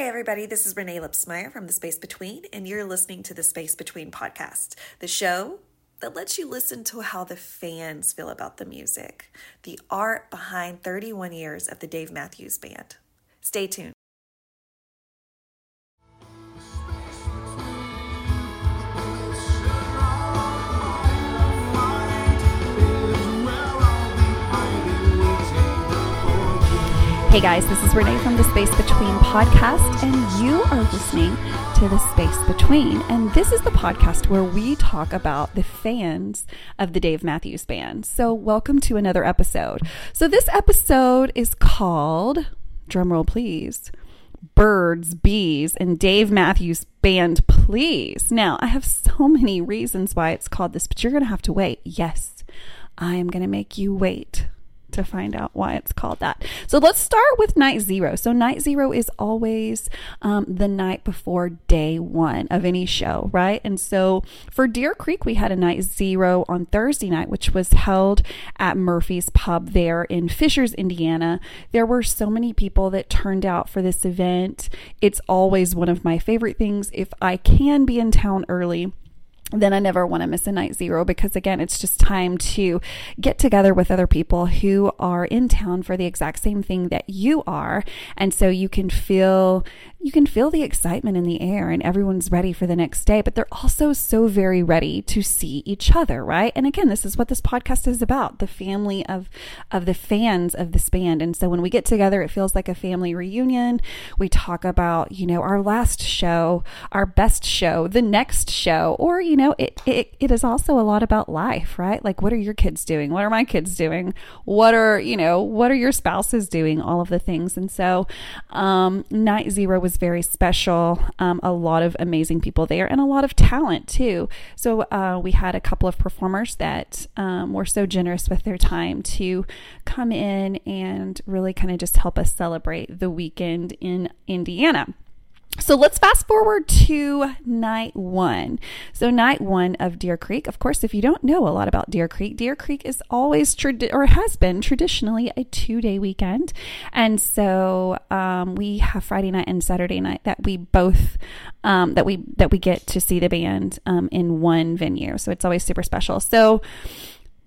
Hey, everybody, this is Renae Lipsmeyer from The Space Between, and you're listening to the Space Between podcast, the show that lets you listen to how the fans feel about the music, the art behind 31 years of the Dave Matthews Band. Stay tuned. Hey guys, this is Renae from the Space Between podcast, and you are listening to the Space Between. And this is the podcast where we talk about the fans of the Dave Matthews Band. So, welcome to another episode. So, this episode is called, drumroll please, Birds, Bees, and Dave Matthews Band, please. Now, I have so many reasons why it's called this, but you're going to have to wait. Yes, I am going to make you wait to find out why it's called that. So let's start with night zero. So night zero is always um, the night before day one of any show, right? And so for Deer Creek, we had a night zero on Thursday night, which was held at Murphy's Pub there in Fishers, Indiana. There were so many people that turned out for this event. It's always one of my favorite things. If I can be in town early, then I never want to miss a night zero because again, it's just time to get together with other people who are in town for the exact same thing that you are. And so you can feel you can feel the excitement in the air and everyone's ready for the next day, but they're also so very ready to see each other, right? And again, this is what this podcast is about, the family of of the fans of this band. And so when we get together, it feels like a family reunion. We talk about, you know, our last show, our best show, the next show, or you know, it it, it is also a lot about life, right? Like what are your kids doing? What are my kids doing? What are, you know, what are your spouses doing? All of the things. And so um night zero was very special. Um, a lot of amazing people there and a lot of talent too. So uh, we had a couple of performers that um, were so generous with their time to come in and really kind of just help us celebrate the weekend in Indiana. So let's fast forward to night one. So night one of Deer Creek. Of course, if you don't know a lot about Deer Creek, Deer Creek is always tradi- or has been traditionally a two day weekend, and so um, we have Friday night and Saturday night that we both um, that we that we get to see the band um, in one venue. So it's always super special. So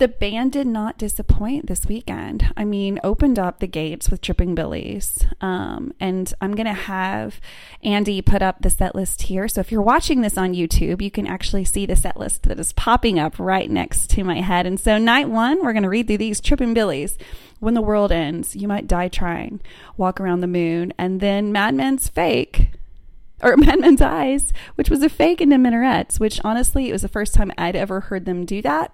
the band did not disappoint this weekend. I mean, opened up the gates with Tripping Billies. Um, and I'm going to have Andy put up the set list here. So if you're watching this on YouTube, you can actually see the set list that is popping up right next to my head. And so, night one, we're going to read through these Tripping Billies. When the world ends, you might die trying, walk around the moon, and then Madman's fake or Madman's Eyes, which was a fake into minarets, which honestly, it was the first time I'd ever heard them do that.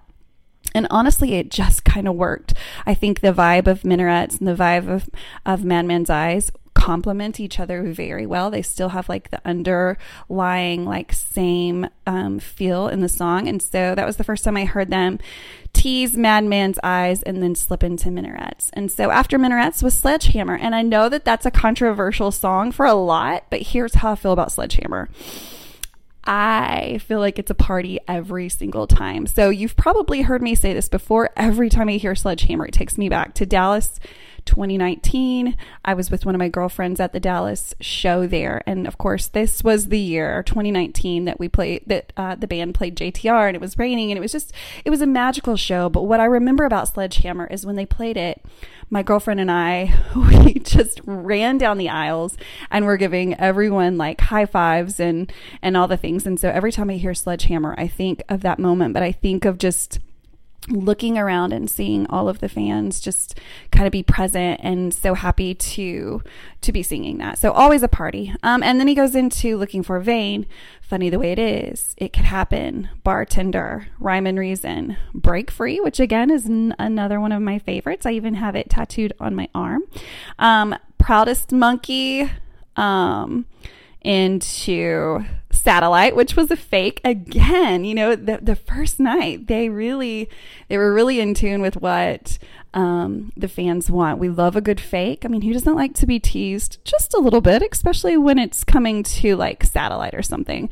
And honestly, it just kind of worked. I think the vibe of Minarets and the vibe of, of Madman's Eyes complement each other very well. They still have like the underlying, like, same um, feel in the song. And so that was the first time I heard them tease Madman's Eyes and then slip into Minarets. And so after Minarets was Sledgehammer. And I know that that's a controversial song for a lot, but here's how I feel about Sledgehammer. I feel like it's a party every single time. So you've probably heard me say this before. Every time I hear Sledgehammer, it takes me back to Dallas 2019. I was with one of my girlfriends at the Dallas show there, and of course, this was the year 2019 that we played that uh, the band played JTR, and it was raining, and it was just it was a magical show. But what I remember about Sledgehammer is when they played it my girlfriend and I, we just ran down the aisles and we're giving everyone like high fives and, and all the things. And so every time I hear Sledgehammer, I think of that moment, but I think of just looking around and seeing all of the fans just kind of be present and so happy to to be singing that. So always a party. Um, and then he goes into looking for Vein funny the way it is it could happen. Bartender rhyme and reason break free which again is n- another one of my favorites. I even have it tattooed on my arm. Um, proudest monkey um, into satellite which was a fake again. You know the, the first night they really they were really in tune with what um, the fans want. We love a good fake. I mean who doesn't like to be teased just a little bit especially when it's coming to like satellite or something?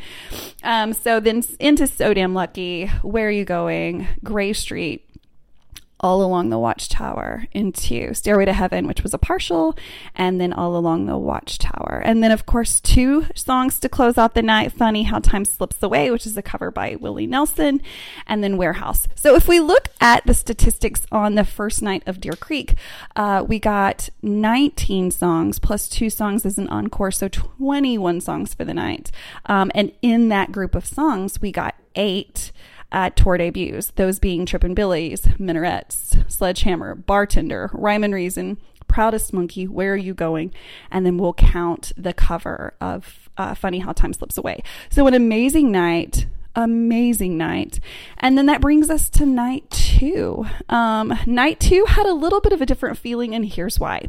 Um, so then into so damn lucky where are you going? Gray street all Along the Watchtower into Stairway to Heaven, which was a partial, and then All Along the Watchtower. And then, of course, two songs to close out the night Funny How Time Slips Away, which is a cover by Willie Nelson, and then Warehouse. So if we look at the statistics on the first night of Deer Creek, uh, we got 19 songs plus two songs as an encore, so 21 songs for the night. Um, and in that group of songs, we got eight at tour debuts, those being Trippin' Billy's, Minarets, Sledgehammer, Bartender, Rhyme and Reason, Proudest Monkey, Where Are You Going? And then we'll count the cover of uh, Funny How Time Slips Away. So, an amazing night. Amazing night. And then that brings us to night two. Um, night two had a little bit of a different feeling, and here's why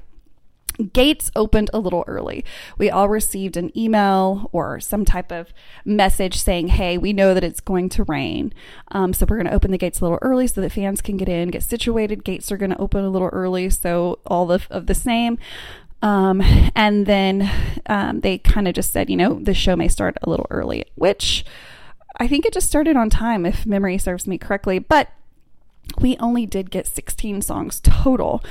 gates opened a little early. We all received an email or some type of message saying, Hey, we know that it's going to rain. Um, so we're going to open the gates a little early so that fans can get in, get situated. Gates are going to open a little early. So all of, of the same. Um, and then um, they kind of just said, you know, the show may start a little early, which I think it just started on time, if memory serves me correctly. But we only did get 16 songs total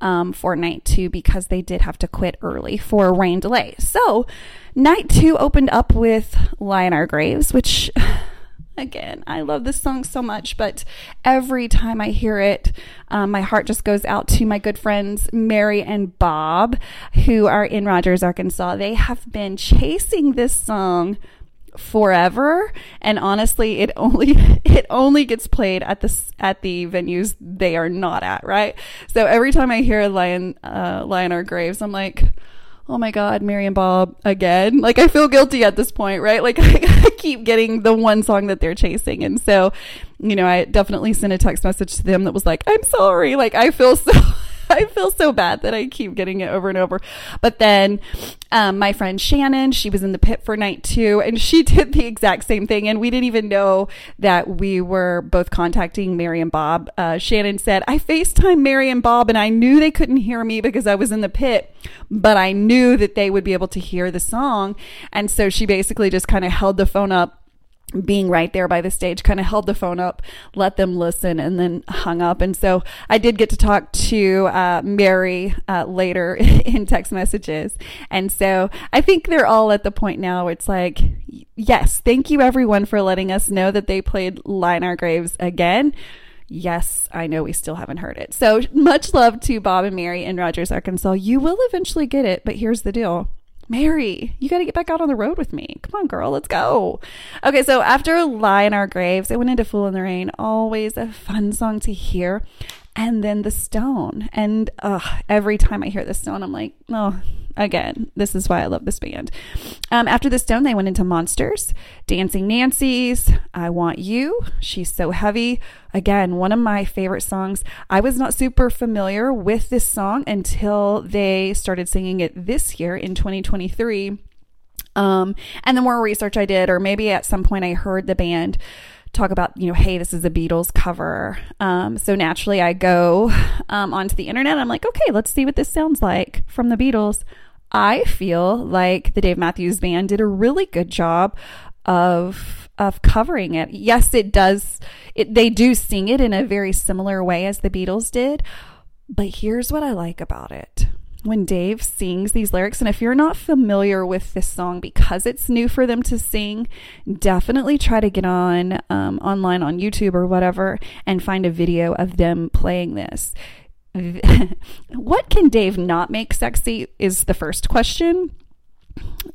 um, for night two because they did have to quit early for a rain delay. So, night two opened up with Lie in Our Graves, which, again, I love this song so much, but every time I hear it, um, my heart just goes out to my good friends Mary and Bob, who are in Rogers, Arkansas. They have been chasing this song forever. And honestly it only it only gets played at the at the venues they are not at right? So every time i hear lion uh lion our graves i'm like oh my god mary and bob again. Like i feel guilty at this point right? Like I, keep getting the one song that they're chasing. And so you know i definitely sent a text message to them that was like i'm sorry. Like i feel so I feel so bad that I keep getting it over and over. But then um, my friend Shannon, she was in the pit for night two, and she did the exact same thing. And we didn't even know that we were both contacting Mary and Bob. Uh, Shannon said, I FaceTime Mary and Bob, and I knew they couldn't hear me because I was in the pit, but I knew that they would be able to hear the song. And so she basically just kind of held the phone up being right there by the stage kind of held the phone up, let them listen, and then hung up. And so I did get to talk to uh, Mary uh, later in text messages. And so I think they're all at the point now it's like, yes, thank you everyone for letting us know that they played in Our Graves again. Yes, I know we still haven't heard it. So much love to Bob and Mary in Rogers, Arkansas. You will eventually get it, but here's the deal Mary, you got to get back out on the road with me. Come on, girl, let's go. Okay, so after Lie in Our Graves, I went into Fool in the Rain. Always a fun song to hear and then the stone. And every time I hear the stone, I'm like, oh, again, this is why I love this band. Um, after the stone, they went into Monsters, Dancing Nancies, I Want You, She's So Heavy. Again, one of my favorite songs. I was not super familiar with this song until they started singing it this year in 2023. Um, and the more research I did, or maybe at some point I heard the band talk about, you know, hey, this is a Beatles cover. Um, so naturally, I go um, onto the internet. I'm like, okay, let's see what this sounds like from the Beatles. I feel like the Dave Matthews Band did a really good job of of covering it. Yes, it does. It, they do sing it in a very similar way as the Beatles did. But here's what I like about it when Dave sings these lyrics. And if you're not familiar with this song because it's new for them to sing, definitely try to get on um, online on YouTube or whatever and find a video of them playing this. what can Dave not make sexy is the first question.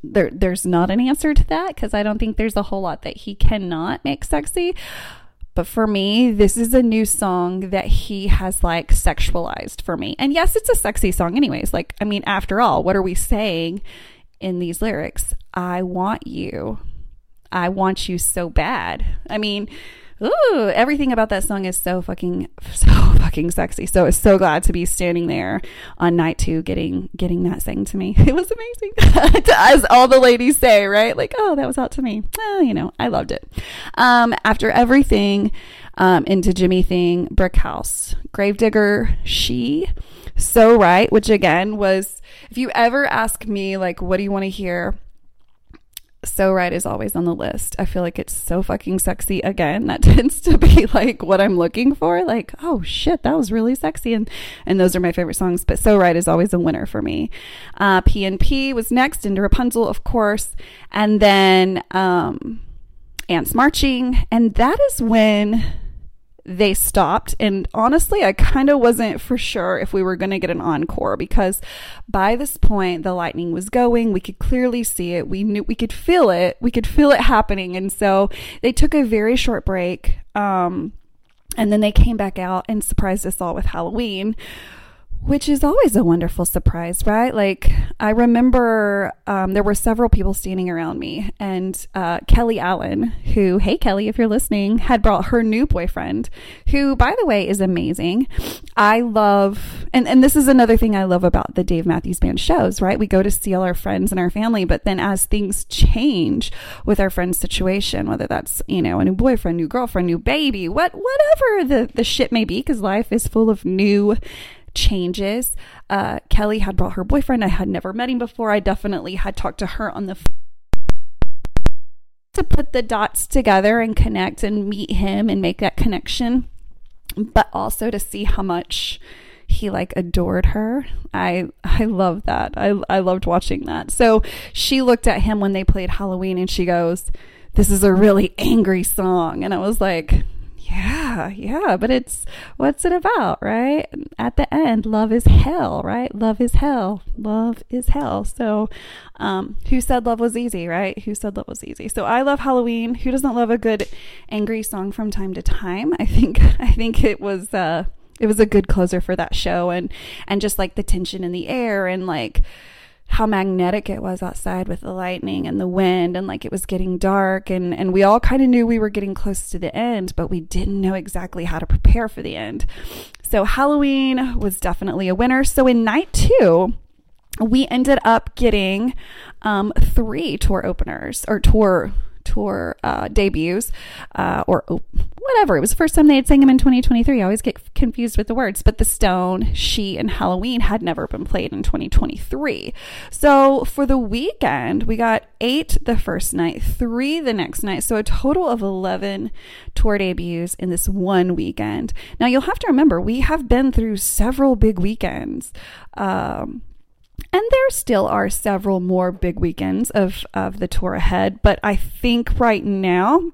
There, there's not an answer to that because I don't think there's a whole lot that he cannot make sexy. But for me, this is a new song that he has like sexualized for me. And yes, it's a sexy song, anyways. Like, I mean, after all, what are we saying in these lyrics? I want you. I want you so bad. I mean, ooh, everything about that song is so fucking so fucking sexy. So I was so glad to be standing there on night two getting getting that sang to me. It was amazing. As all the ladies say, right? Like, oh, that was out to me. Oh, you know, I loved it. Um, after everything, um, into Jimmy Thing, Brick House, Gravedigger, She, So Right, which again was if you ever ask me like what do you want to hear? So Right is always on the list. I feel like it's so fucking sexy. Again, that tends to be like what I'm looking for. Like, oh shit, that was really sexy. And, and those are my favorite songs. But So Right is always a winner for me. Uh, PNP was next into Rapunzel, of course. And then, um, Ants Marching. And that is when they stopped. And honestly, I kind of wasn't for sure if we were going to get an encore because by this point, the lightning was going. We could clearly see it. We knew we could feel it. We could feel it happening. And so they took a very short break. Um, and then they came back out and surprised us all with Halloween, which is always a wonderful surprise, right? Like, I remember um, there were several people standing around me, and uh, Kelly Allen, who, hey, Kelly, if you're listening, had brought her new boyfriend, who, by the way, is amazing. I love, and, and this is another thing I love about the Dave Matthews Band shows, right? We go to see all our friends and our family, but then as things change with our friend's situation, whether that's, you know, a new boyfriend, new girlfriend, new baby, what, whatever the, the shit may be, because life is full of new changes. Uh, Kelly had brought her boyfriend. I had never met him before. I definitely had talked to her on the phone to put the dots together and connect and meet him and make that connection, but also to see how much he like adored her. I I love that. I I loved watching that. So she looked at him when they played Halloween and she goes, "This is a really angry song." And I was like, yeah, yeah, but it's what's it about, right? At the end, love is hell, right? Love is hell. Love is hell. So, um, who said love was easy, right? Who said love was easy? So I love Halloween. Who doesn't love a good angry song from time to time? I think I think it was uh it was a good closer for that show and and just like the tension in the air and like how magnetic it was outside with the lightning and the wind and like it was getting dark and and we all kind of knew we were getting close to the end but we didn't know exactly how to prepare for the end. So halloween was definitely a winner. So in night two we ended up getting um, three tour openers or tour tour uh, debuts uh, or oh, whatever. It was the first time they had sang them in 2023. I always get confused with the words, but The Stone, She, and Halloween had never been played in 2023. So for the weekend, we got eight the first night, three the next night. So a total of 11 tour debuts in this one weekend. Now you'll have to remember, we have been through several big weekends. Um, and there still are several more big weekends of, of the tour ahead, but I think right now,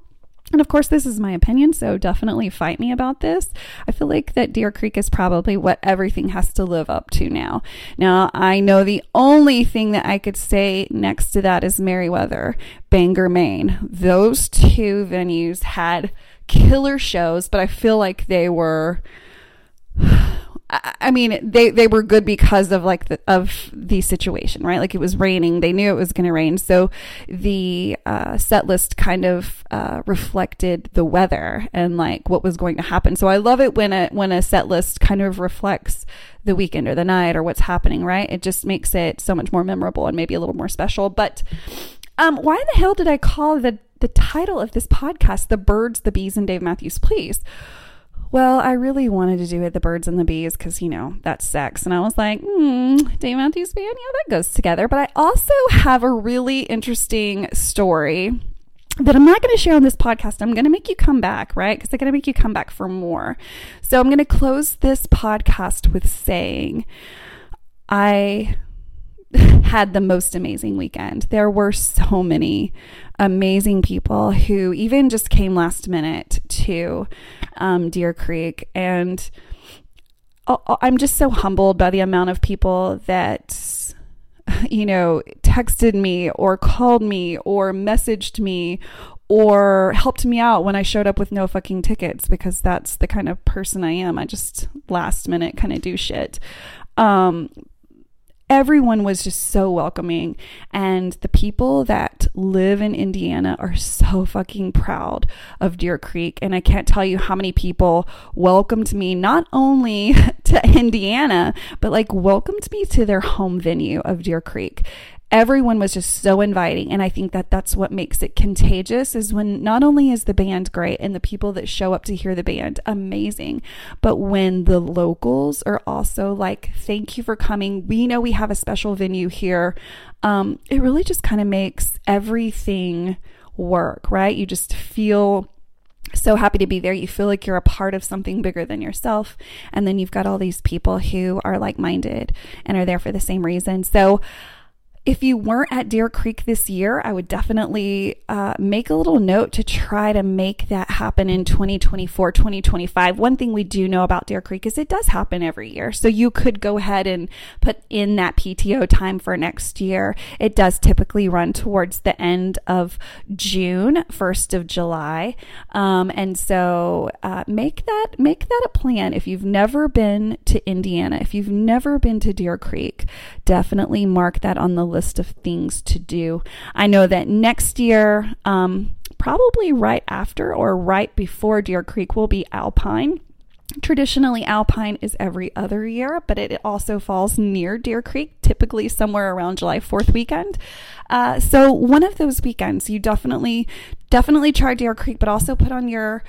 and of course, this is my opinion, so definitely fight me about this. I feel like that Deer Creek is probably what everything has to live up to now. Now, I know the only thing that I could say next to that is Merriweather, Bangor, Maine. Those two venues had killer shows, but I feel like they were I mean, they, they were good because of like the, of the situation, right? Like it was raining. They knew it was going to rain. So the uh, set list kind of uh, reflected the weather and like what was going to happen. So I love it when a, when a set list kind of reflects the weekend or the night or what's happening, right? It just makes it so much more memorable and maybe a little more special. But um, why in the hell did I call the, the title of this podcast, The Birds, the Bees, and Dave Matthews Please? Well, I really wanted to do it, the birds and the bees, because, you know, that's sex. And I was like, hmm, Dave Matthews Band, yeah, that goes together. But I also have a really interesting story that I'm not going to share on this podcast. I'm going to make you come back, right? Because I'm going to make you come back for more. So I'm going to close this podcast with saying, I had the most amazing weekend. There were so many amazing people who even just came last minute to um, Deer Creek. And I'm just so humbled by the amount of people that, you know, texted me or called me or messaged me or helped me out when I showed up with no fucking tickets because that's the kind of person I am. I just last minute kind of do shit. Um, everyone was just so welcoming. And the people that live in Indiana are so fucking proud of Deer Creek. And I can't tell you how many people welcomed me not only to Indiana, but like welcomed me to their home venue of Deer Creek. Everyone was just so inviting and i think that that's what makes it contagious is when not only is the band great and the people that show up to hear the band amazing but when the locals are also like thank you for coming we know we have a special venue here um, it really just kind of makes everything work right you just feel so happy to be there. You feel like you're a part of something bigger than yourself. And then you've got all these people who are like minded and are there for the same reason. So, if you weren't at Deer Creek this year, I would definitely uh, make a little note to try to make that happen in 2024, 2025. One thing we do know about Deer Creek is it does happen every year. So you could go ahead and put in that PTO time for next year. It does typically run towards the end of June, 1st of July. Um, and so uh, make that, make that a plan. If you've never been to Indiana, if you've never been to Deer Creek, definitely mark that on the list list of things to do. I know that next year, um, probably right after or right before Deer Creek will be Alpine. Traditionally, Alpine is every other year, but it also falls near Deer Creek, typically somewhere around July 4th weekend. Uh, so, one of those weekends, you definitely, definitely try Deer Creek, but also put on your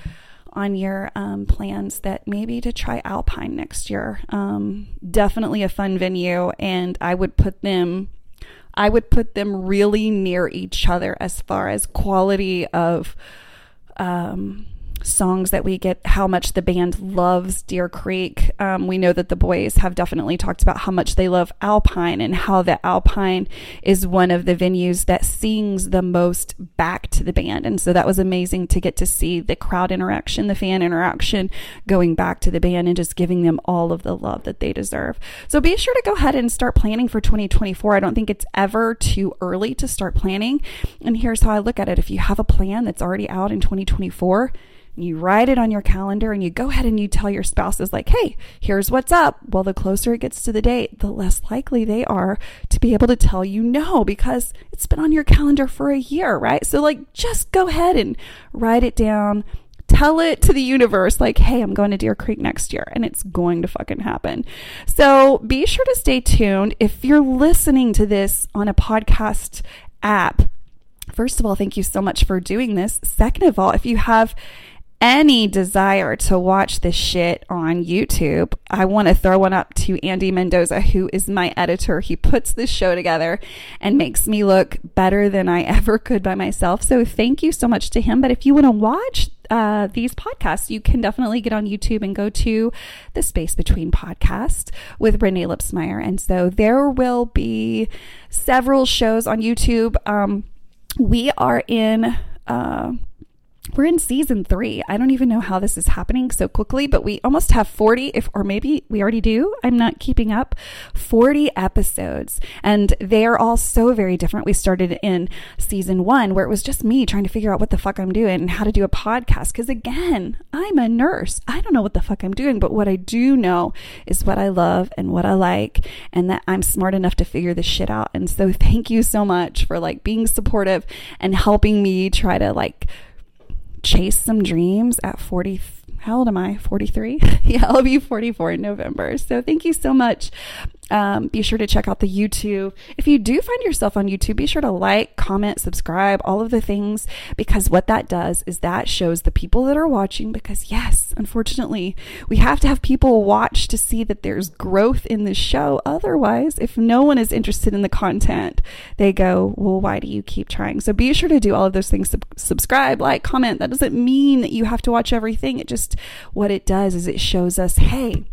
on your um, plans that maybe to try Alpine next year. Um, definitely a fun venue, and I would put them I would put them really near each other as far as quality of um, songs that we get, how much the band loves Deer Creek. Um, we know that the boys have definitely talked about how much they love Alpine and how the Alpine is one of the venues that sings the most back to the band. And so that was amazing to get to see the crowd interaction, the fan interaction going back to the band and just giving them all of the love that they deserve. So be sure to go ahead and start planning for 2024. I don't think it's ever too early to start planning. And here's how I look at it. If you have a plan that's already out in 2024, you write it on your calendar and you go ahead and you tell your spouses like hey here's what's up. Well the closer it gets to the date the less likely they are to be able to tell you no because it's been on your calendar for a year right? So like just go ahead and write it down. Tell it to the universe like hey i'm going to deer creek next year and it's going to fucking happen. So be sure to stay tuned. If you're listening to this on a podcast app First of all, thank you so much for doing this. Second of all, if you have any desire to watch this shit on YouTube, I want to throw one up to Andy Mendoza, who is my editor. He puts this show together and makes me look better than I ever could by myself. So thank you so much to him. But if you want to watch uh, these podcasts, you can definitely get on YouTube and go to the Space Between podcast with Renae Lipsmeyer. And so there will be several shows on YouTube. Um, we are in. Uh, we're in season three. I don't even know how this is happening so quickly, but we almost have 40, if, or maybe we already do. I'm not keeping up. 40 episodes. And they are all so very different. We started in season one where it was just me trying to figure out what the fuck I'm doing and how to do a podcast. Cause again, I'm a nurse. I don't know what the fuck I'm doing, but what I do know is what I love and what I like and that I'm smart enough to figure this shit out. And so thank you so much for like being supportive and helping me try to like, chase some dreams at 40 how old am I? 43? yeah, I'll be 44 in November. So thank you so much um, be sure to check out the YouTube. If you do find yourself on YouTube, be sure to like, comment, subscribe, all of the things, because what that does is that shows the people that are watching. Because, yes, unfortunately, we have to have people watch to see that there's growth in the show. Otherwise, if no one is interested in the content, they go, Well, why do you keep trying? So be sure to do all of those things. Sub- subscribe, like, comment. That doesn't mean that you have to watch everything. It just, what it does is it shows us, hey,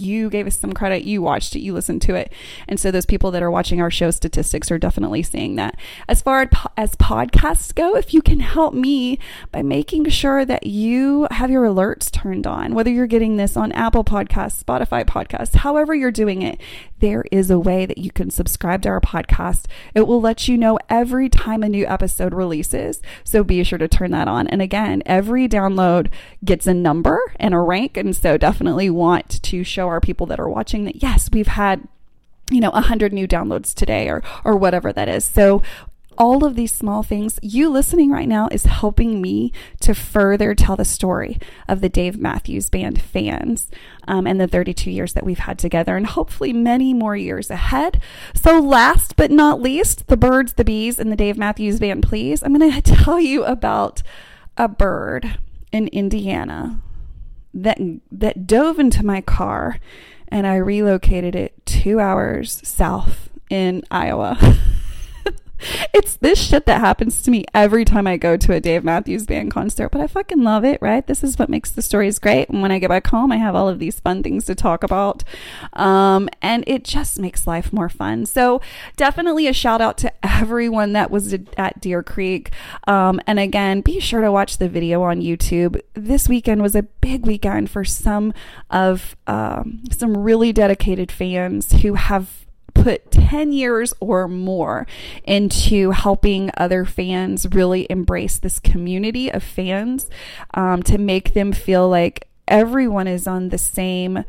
you gave us some credit, you watched it, you listened to it. And so those people that are watching our show statistics are definitely seeing that. As far as podcasts go, if you can help me by making sure that you have your alerts turned on, whether you're getting this on Apple Podcasts, Spotify Podcasts, however you're doing it, there is a way that you can subscribe to our podcast. It will let you know every time a new episode releases. So be sure to turn that on. And again, every download gets a number and a rank. And so definitely want to show show our people that are watching that yes, we've had you know 100 new downloads today or or whatever that is. So all of these small things, you listening right now is helping me to further tell the story of the Dave Matthews Band fans um, and the 32 years that we've had together, and hopefully many more years ahead. So, last but not least, the birds, the bees, and the Dave Matthews Band, please. I'm going to tell you about a bird in Indiana that that dove into my car and I relocated it 2 hours south in Iowa. it's this shit that happens to me every time I go to a Dave Matthews Band concert, but I fucking love it, right? This is what makes the stories great. And when I get back home, I have all of these fun things to talk about. Um, and it just makes life more fun. So definitely a shout out to everyone that was at Deer Creek. Um, and again, be sure to watch the video on YouTube. This weekend was a big weekend for some of um, some really dedicated fans who have put 10 years or more into helping other fans really embrace this community of fans um, to make them feel like everyone is on the same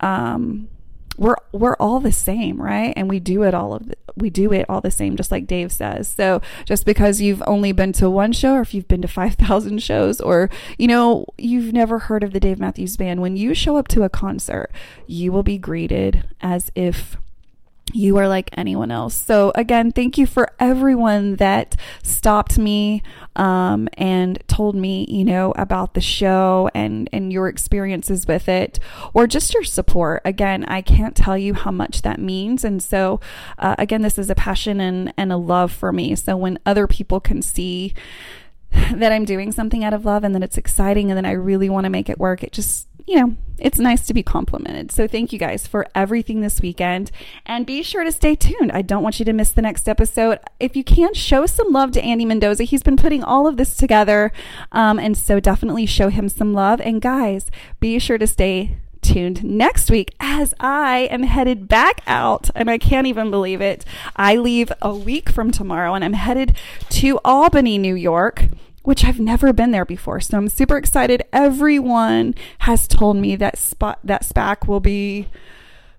um, we're we're all the same, right? And we do it all of the, we do it all the same, just like Dave says. So just because you've only been to one show, or if you've been to five thousand shows, or you know you've never heard of the Dave Matthews Band, when you show up to a concert, you will be greeted as if you are like anyone else. So again, thank you for everyone that stopped me um, and told me, you know, about the show and and your experiences with it, or just your support. Again, I can't tell you how much that means. And so, uh, again, this is a passion and and a love for me. So when other people can see that I'm doing something out of love and that it's exciting and then I really want to make it work, it just you know, it's nice to be complimented. So thank you guys for everything this weekend and be sure to stay tuned. I don't want you to miss the next episode. If you can, show some love to Andy Mendoza. He's been putting all of this together. Um, and so definitely show him some love. And guys, be sure to stay tuned next week as I am headed back out and I can't even believe it. I leave a week from tomorrow and I'm headed to Albany, New York which I've never been there before. So I'm super excited. Everyone has told me that spot that SPAC will be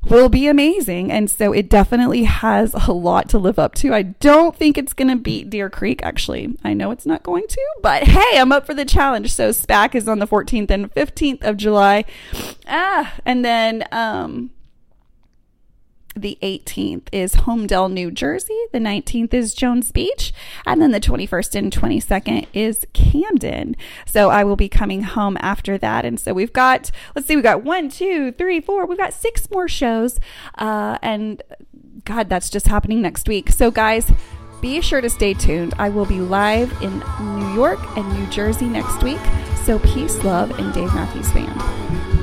will be amazing. And so it definitely has a lot to live up to. I don't think it's going to beat Deer Creek, actually. I know it's not going to, but hey, I'm up for the challenge. So SPAC is on the 14th and 15th of July. Ah, and then, um, the 18th is Holmdel, New Jersey. The 19th is Jones Beach. And then the 21st and 22nd is Camden. So I will be coming home after that. And so we've got, let's see, we've got one, two, three, four, we've got six more shows. Uh, and God, that's just happening next week. So, guys, be sure to stay tuned. I will be live in New York and New Jersey next week. So, peace, love, and Dave Matthews Band.